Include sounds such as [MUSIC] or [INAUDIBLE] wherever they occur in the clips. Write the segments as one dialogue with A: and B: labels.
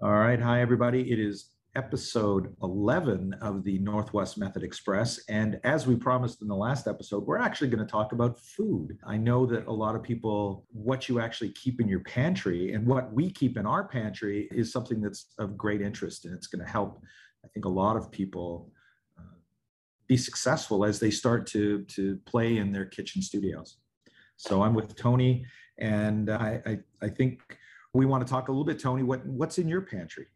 A: All right. Hi, everybody. It is episode 11 of the Northwest Method Express. And as we promised in the last episode, we're actually going to talk about food. I know that a lot of people, what you actually keep in your pantry and what we keep in our pantry is something that's of great interest. And it's going to help, I think, a lot of people uh, be successful as they start to, to play in their kitchen studios. So I'm with Tony, and I, I, I think we want to talk a little bit, Tony. What what's in your pantry?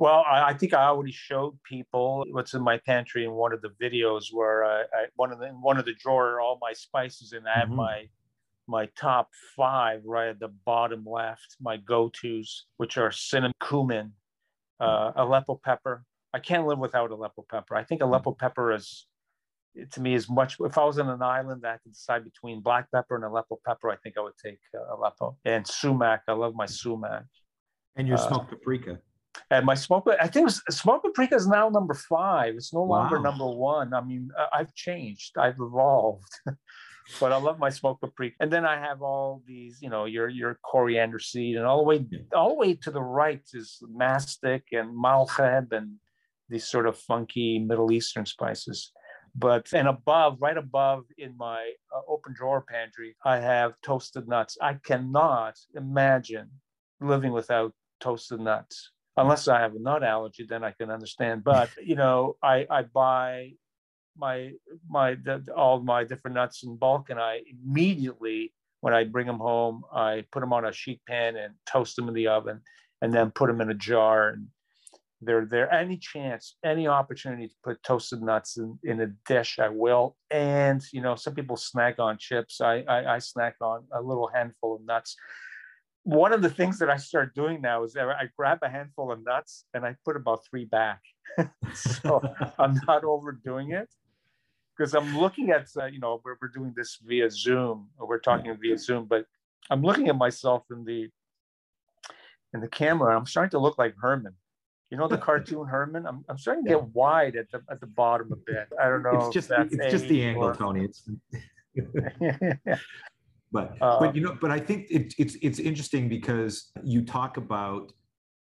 B: Well, I, I, think I already showed people what's in my pantry in one of the videos where I, I one of the one of the drawer all my spices and I have mm-hmm. my my top five right at the bottom left, my go-tos, which are cinnamon, cumin, uh, Aleppo pepper. I can't live without Aleppo pepper. I think Aleppo pepper is to me is much if i was on an island i could decide between black pepper and aleppo pepper i think i would take uh, aleppo and sumac. I love my sumac.
A: And your uh, smoked paprika.
B: and my smoked i think smoked paprika is now number five. It's no longer number one. I mean i've changed. I've evolved. [LAUGHS] But i love my smoked paprika. And then i have all these you know your your coriander seed and all the way all the way to the right is mastic and mahleb and these sort of funky middle eastern spices but and above right above in my uh, open drawer pantry i have toasted nuts. I cannot imagine living without toasted nuts. Unless i have a nut allergy then i can understand but [LAUGHS] you know i i buy my my the, all my different nuts in bulk and i immediately when i bring them home i put them on a sheet pan and toast them in the oven and then put them in a jar and they're there. Any chance any opportunity to put toasted nuts in, in a dish i will. And you know some people snack on chips. I, I, I snack on a little handful of nuts. One of the things that i start doing now is that i grab a handful of nuts and i put about three back. [LAUGHS] So i'm not overdoing it. Because i'm looking at uh, you know we're, we're doing this via zoom. Or we're talking via zoom but i'm looking at myself in the in the camera. I'm starting to look like herman you know the cartoon Herman? I'm, I'm starting to get wide at the at the bottom a bit. I don't know.
A: It's just it's just the angle, or... Tony. It's [LAUGHS] but uh, but you know, but I think it, it's it's interesting because you talk about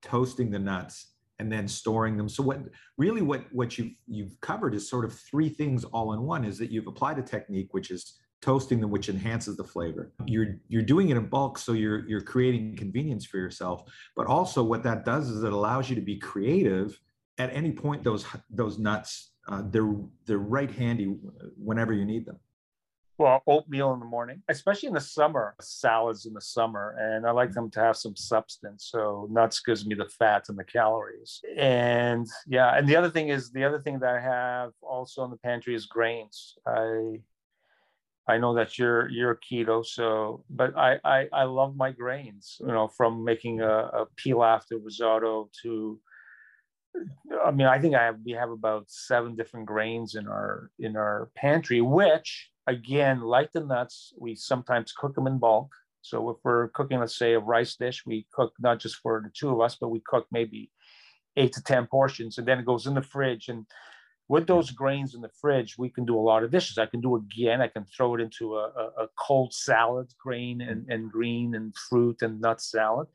A: toasting the nuts and then storing them. So what really what what you've you've covered is sort of three things all in one. Is that you've applied a technique which is toasting them, which enhances the flavor. You're you're doing it in bulk, so you're you're creating convenience for yourself. But also, what that does is it allows you to be creative at any point. Those those nuts, uh, they're they're right handy whenever you need them.
B: Well, oatmeal in the morning, especially in the summer, salads in the summer, and I like them to have some substance. So nuts gives me the fat and the calories. And yeah, and the other thing is the other thing that I have also in the pantry is grains. I I know that you're you're keto, so but I I, I love my grains. You know, from making a, a pilaf to risotto to I mean, I think I have we have about seven different grains in our in our pantry, which again, like the nuts, we sometimes cook them in bulk. So if we're cooking, let's say, a rice dish, we cook not just for the two of us, but we cook maybe eight to ten portions, and then it goes in the fridge. And with those grains in the fridge, we can do a lot of dishes. I can do again, I can throw it into a, a, a cold salad, grain and, mm. and green and fruit and nut salad.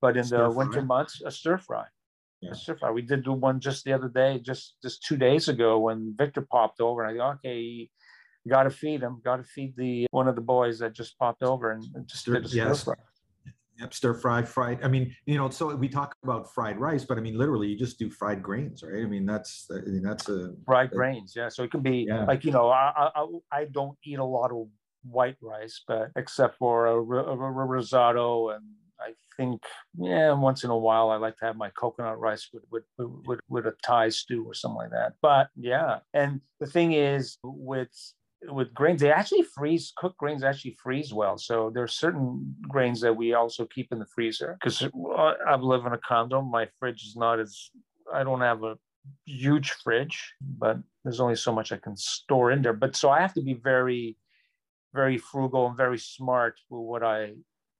B: But in stir the fry. winter months, a stir fry. Yeah. A stir fry. We did do one just the other day, just just two days ago when Victor popped over. And I go, okay, got to feed him, got to feed the one of the boys that just popped over and just stir, did a stir yes. fry.
A: Yep, stir fried, fried. I mean, you know, so we talk about fried rice, but I mean, literally, you just do fried grains, right? I mean, that's I mean, that's a
B: fried a, grains. Yeah, so it can be yeah. like you know, I, I I don't eat a lot of white rice, but except for a, a, a risotto and I think, yeah, once in a while I like to have my coconut rice with, with, with, with, a Thai stew or something like that. But yeah, and the thing is with with grains they actually freeze cooked grains actually freeze well. So there are certain grains that we also keep in the freezer because uh, i live in a condo. My fridge is not as i don't have a huge fridge but there's only so much i can store in there. But so i have to be very very frugal and very smart with what i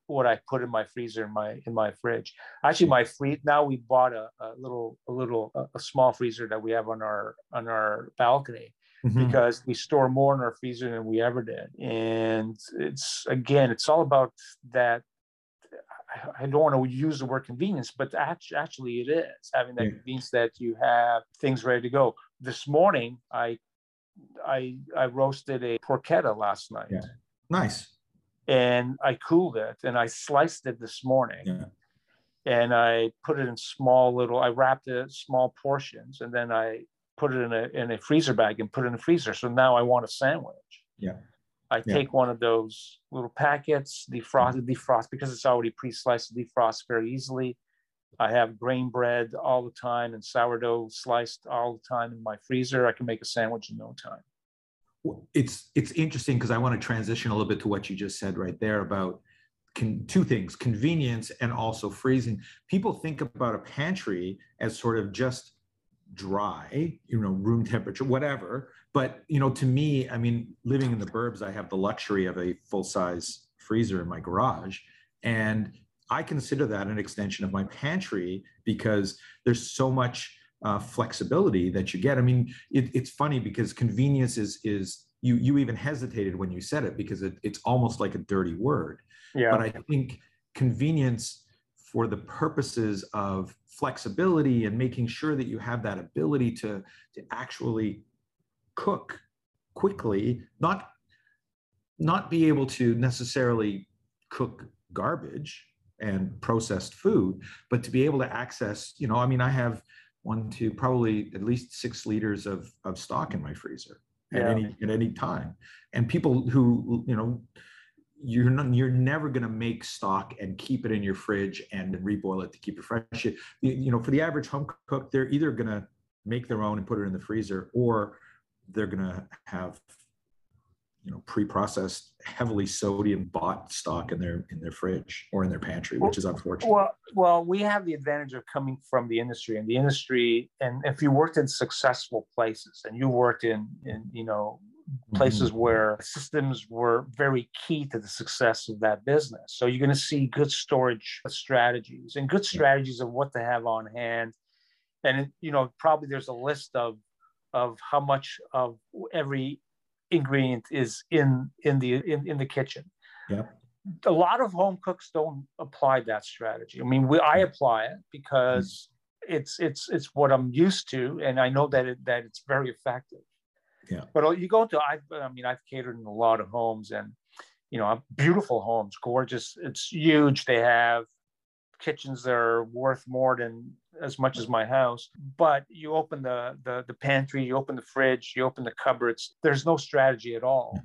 B: what I put in my freezer in my in my fridge. Actually, my free now we bought a, a little a little a, a small freezer that we have on our on our balcony, mm-hmm. because we store more in our freezer than we ever did. And it's again, it's all about that I don't want to use the word convenience, but actually it is having that yeah. convenience that you have things ready to go. This morning, I I I roasted a porchetta last night.
A: Yeah. Nice.
B: And I cooled it and I sliced it this morning. Yeah. And I put it in small little, I wrapped it small portions and then I put it in a in a freezer bag and put it in the freezer. So now I want a sandwich.
A: Yeah.
B: I yeah. take one of those little packets, defrost, mm-hmm. defrost because it's already pre-sliced, defrost very easily. I have grain bread all the time and sourdough sliced all the time in my freezer. I can make a sandwich in no time.
A: It's it's interesting because I want to transition a little bit to what you just said right there about con- two things: convenience and also freezing. People think about a pantry as sort of just dry, you know, room temperature, whatever. But you know, to me, I mean, living in the burbs, I have the luxury of a full size freezer in my garage, and I consider that an extension of my pantry because there's so much uh, flexibility that you get. I mean, it, it's funny because convenience is is you you even hesitated when you said it because it, it's almost like a dirty word.
B: Yeah.
A: But I think convenience for the purposes of flexibility and making sure that you have that ability to to actually cook quickly, not not be able to necessarily cook garbage and processed food, but to be able to access, you know, I mean, I have one, two, probably at least six liters of, of stock in my freezer at any at any time. And people who, you know, you're not, you're never going to make stock and keep it in your fridge and reboil it to keep it fresh. You, you know, for the average home cook, they're either going to make their own and put it in the freezer, or they're going to have you know pre-processed heavily sodium bought stock in their in their fridge or in their pantry which is unfortunate
B: well well we have the advantage of coming from the industry and the industry and if you worked in successful places and you worked in in you know places mm-hmm. where systems were very key to the success of that business so you're going to see good storage strategies and good strategies of what to have on hand and you know probably there's a list of of how much of every ingredient is in in the in, in the kitchen.
A: Yeah.
B: A lot of home cooks don't apply that strategy. I mean, we, I apply it because mm. it's it's it's what I'm used to, and I know that it, that it's very effective.
A: Yeah.
B: But you go to I I mean I've catered in a lot of homes and you know beautiful homes, gorgeous. It's huge. They have kitchens that are worth more than as much as my house but you open the, the the pantry you open the fridge you open the cupboards there's no strategy at all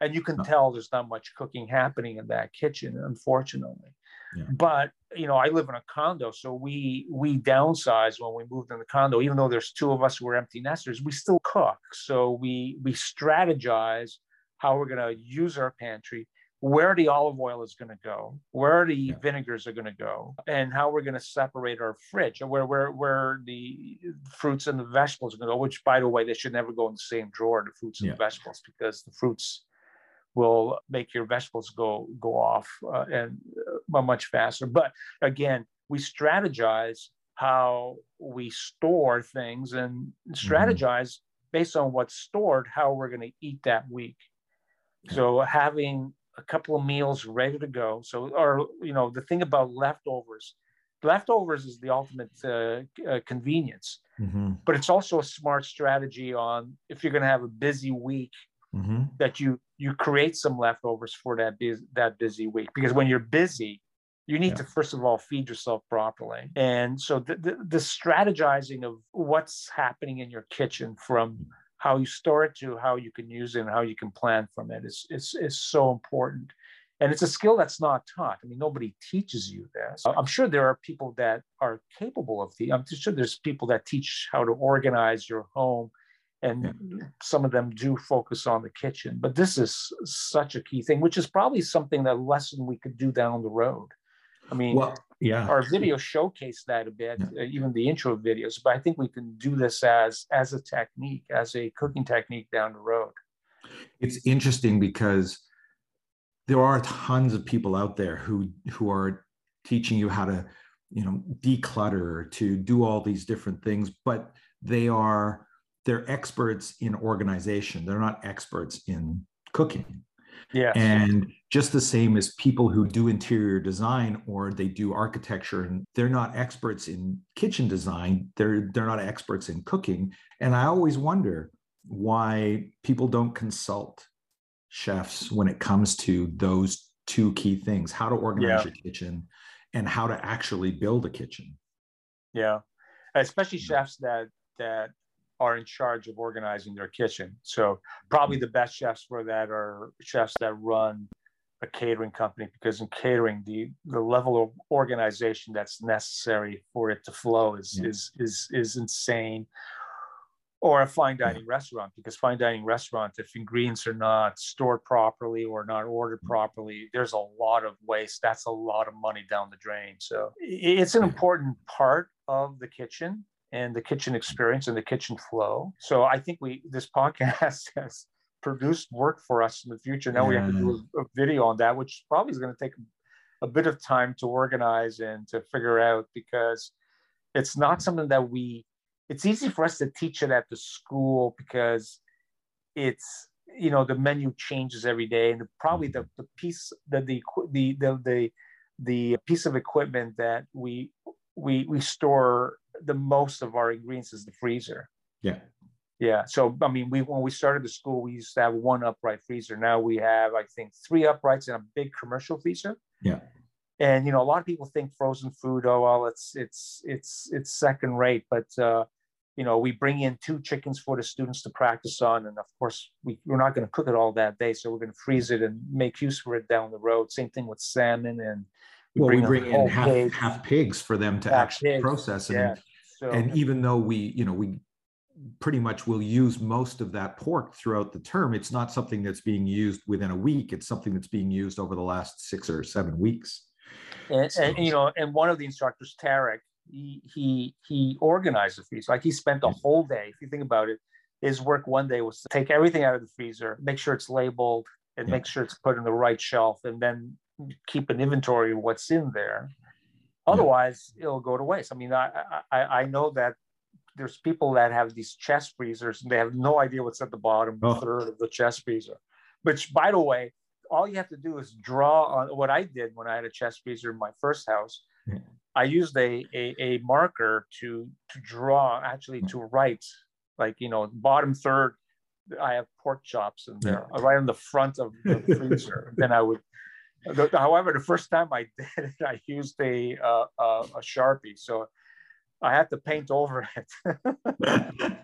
B: and you can tell there's not much cooking happening in that kitchen unfortunately yeah. but you know i live in a condo so we we downsized when we moved in the condo even though there's two of us who are empty nesters we still cook so we we strategize how we're going to use our pantry where the olive oil is going to go, where the yeah. vinegars are going to go, and how we're going to separate our fridge, and where where where the fruits and the vegetables are going to go. Which, by the way, they should never go in the same drawer, the fruits and yeah. the vegetables, because the fruits will make your vegetables go go off uh, and uh, much faster. But again, we strategize how we store things and mm-hmm. strategize mm-hmm. based on what's stored, how we're going to eat that week. So having a couple of meals ready to go. So, or you know, the thing about leftovers, leftovers is the ultimate uh, uh, convenience, mm-hmm. but it's also a smart strategy on if you're going to have a busy week. Mm-hmm. That you you create some leftovers for that busy, that busy week because when you're busy, you need yeah. to first of all feed yourself properly and so the, the, the, strategizing of what's happening in your kitchen from how you store it to how you can use it and how you can plan from it is, is, is so important. And it's a skill that's not taught. I mean, nobody teaches you this. I'm sure there are people that are capable of the, I'm sure there's people that teach how to organize your home and yeah. some of them do focus on the kitchen but this is such a key thing which is probably something that lesson we could do down the road i mean well,
A: yeah
B: our video showcase that a bit yeah. uh, even the intro videos but i think we can do this as as a technique as a cooking technique down the road
A: it's interesting because there are tons of people out there who who are teaching you how to you know declutter to do all these different things but they are they're experts in organization they're not experts in cooking
B: Yeah.
A: And just the same as people who do interior design or they do architecture and they're not experts in kitchen design, they're they're not experts in cooking. And I always wonder why people don't consult chefs when it comes to those two key things, how to organize yeah. your kitchen and how to actually build a kitchen.
B: Yeah. Especially chefs that that are in charge of organizing their kitchen. So probably the best chefs for that are chefs that run a catering company because in catering the the level of organization that's necessary for it to flow is yeah. is is is insane or a fine dining yeah. restaurant because fine dining restaurant if ingredients are not stored properly or not ordered mm. properly there's a lot of waste that's a lot of money down the drain so it's an important part of the kitchen and the kitchen experience and the kitchen flow. So I think we this podcast [LAUGHS] has produced work for us in the future. Now yeah. we have to do a, video on that, which probably is going to take a bit of time to organize and to figure out because it's not something that we. It's easy for us to teach it at the school because it's you know the menu changes every day and probably the, the piece that the, the the the the piece of equipment that we we we store the most of our ingredients is the freezer.
A: Yeah.
B: Yeah. So I mean, we when we started the school, we used to have one upright freezer. Now we have, I think, three uprights and a big commercial freezer.
A: Yeah.
B: And you know, a lot of people think frozen food, oh well, it's it's it's it's second rate, but uh, you know, we bring in two chickens for the students to practice on, and of course, we, we're not going to cook it all that day, so we're going to freeze it and make use for it down the road. Same thing with salmon and
A: we well, bring we bring in half, pigs. half pigs for them to half actually pigs. process. And, yeah. So, and even though we, you know, we pretty much will use most of that pork throughout the term, it's not something that's being used within a week. It's something that's being used over the last six or seven weeks.
B: And, so, and you know, and one of the instructors, Tarek, he he he organized the feast. Like he spent a whole day. If you think about it, his work one day was to take everything out of the freezer, make sure it's labeled, and yeah. make sure it's put in the right shelf, and then keep an inventory of what's in there. Otherwise, yeah. it'll go to waste. I mean, I, I I know that there's people that have these chest freezers and they have no idea what's at the bottom oh. third of the chest freezer. Which, by the way, all you have to do is draw on what I did when I had a chest freezer in my first house. Yeah. I used a, a, a marker to to draw actually hmm. to write like you know bottom third I have pork chops in there yeah. right on the front of the freezer. [LAUGHS] then I would However, the first time I [LAUGHS] did it, I used a uh, a, a sharpie, so I had to paint over it. [LAUGHS]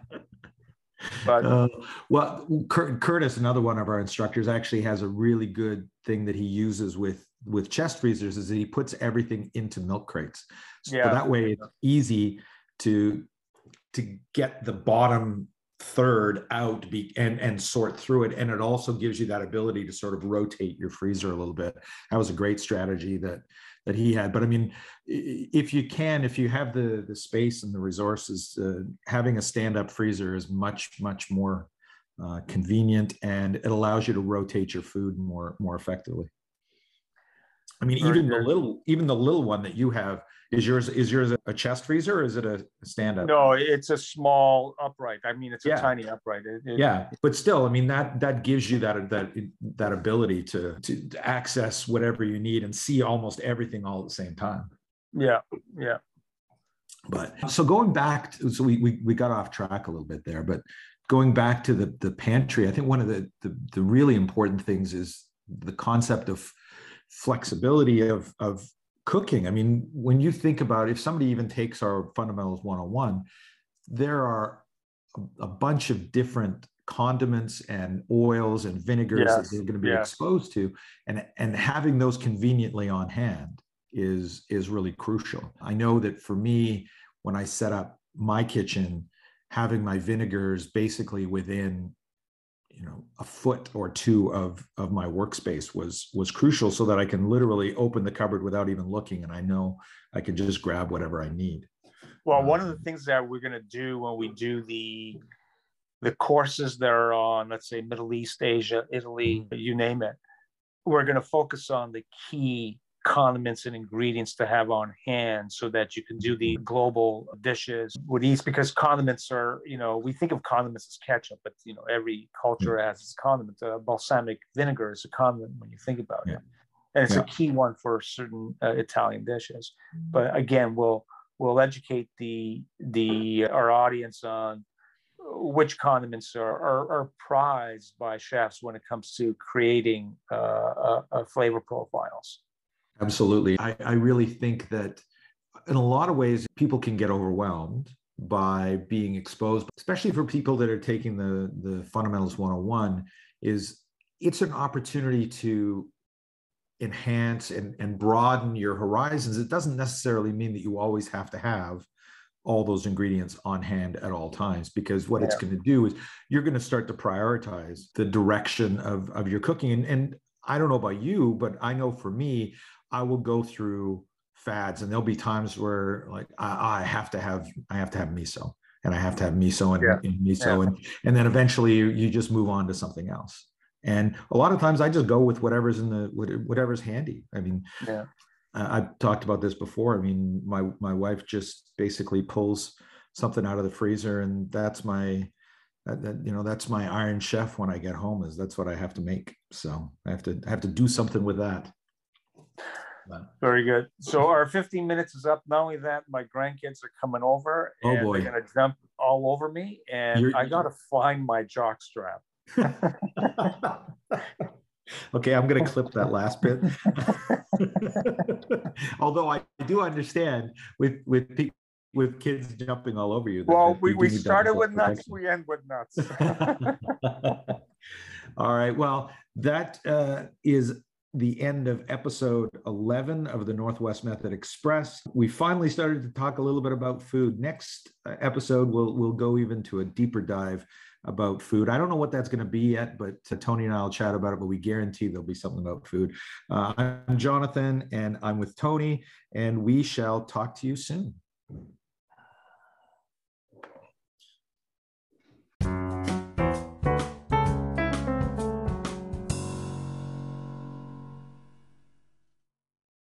A: but uh, well, Curtis, another one of our instructors, actually has a really good thing that he uses with with chest freezers is that he puts everything into milk crates. So yeah. that way, it's easy to to get the bottom third out be, and and sort through it. And it also gives you that ability to sort of rotate your freezer a little bit. That was a great strategy that that he had. But i mean if you can if you have the the space and the resources uh, having a stand up freezer is much much more uh, convenient and it allows you to rotate your food more more effectively i mean even the little even the little one that you have is yours is yours a chest freezer or is it a stand up?
B: No, it's a small upright. I mean, it's a yeah. tiny upright. It,
A: it, yeah, but still, I mean that that gives you that that that ability to to access whatever you need and see almost everything all at the same time.
B: Yeah, yeah.
A: But so going back, to, so we, we we got off track a little bit there, but going back to the the pantry, I think one of the the, the really important things is the concept of flexibility of of cooking. I mean, when you think about if somebody even takes our fundamentals 101, there are a, a bunch of different condiments and oils and vinegars yes. that they're going to be yes. exposed to and and having those conveniently on hand is is really crucial. I know that for me when I set up my kitchen having my vinegars basically within you know a foot or two of of my workspace was was crucial so that i can literally open the cupboard without even looking and i know i can just grab whatever i need
B: well one of the um, things that we're going to do when we do the the courses that are on let's say middle east asia italy mm-hmm. you name it we're going to focus on the key condiments and ingredients to have on hand so that you can do the global dishes with ease because condiments are you know we think of condiments as ketchup but you know every culture mm. has its condiment uh, balsamic vinegar is a condiment when you think about yeah. it and it's yeah. a key one for certain uh, italian dishes but again we'll we'll educate the the our audience on which condiments are, are, are, prized by chefs when it comes to creating uh, uh, uh, flavor profiles.
A: Absolutely. I, I really think that in a lot of ways, people can get overwhelmed by being exposed, especially for people that are taking the, the fundamentals 101 is it's an opportunity to enhance and, and broaden your horizons. It doesn't necessarily mean that you always have to have all those ingredients on hand at all times because what yeah. it's going to do is you're going to start to prioritize the direction of, of your cooking and, and i don't know about you but i know for me i will go through fads and there'll be times where like i, I have to have i have to have miso and i have to have miso and, yeah. and miso yeah. and and then eventually you, you just move on to something else and a lot of times i just go with whatever's in the whatever's handy i mean yeah I've talked about this before. I mean, my my wife just basically pulls something out of the freezer, and that's my that, that, you know that's my iron chef when I get home. Is that's what I have to make. So I have to I have to do something with that.
B: Very good. So our 15 minutes is up. Not only that, my grandkids are coming over oh, and boy. they're gonna jump all over me, and You're, I gotta find my jock strap. [LAUGHS]
A: Okay, I'm going to clip that last bit. [LAUGHS] Although I do understand with with with kids jumping all over you.
B: Well, we, we started with nuts, we end with nuts. [LAUGHS]
A: all right. Well, that uh, is the end of episode 11 of the Northwest Method Express. We finally started to talk a little bit about food. Next uh, episode, we'll, we'll go even to a deeper dive about food. I don't know what that's going to be yet, but Tony and I will chat about it, but we guarantee there'll be something about food. Uh, I'm Jonathan and I'm with Tony, and we shall talk to you soon.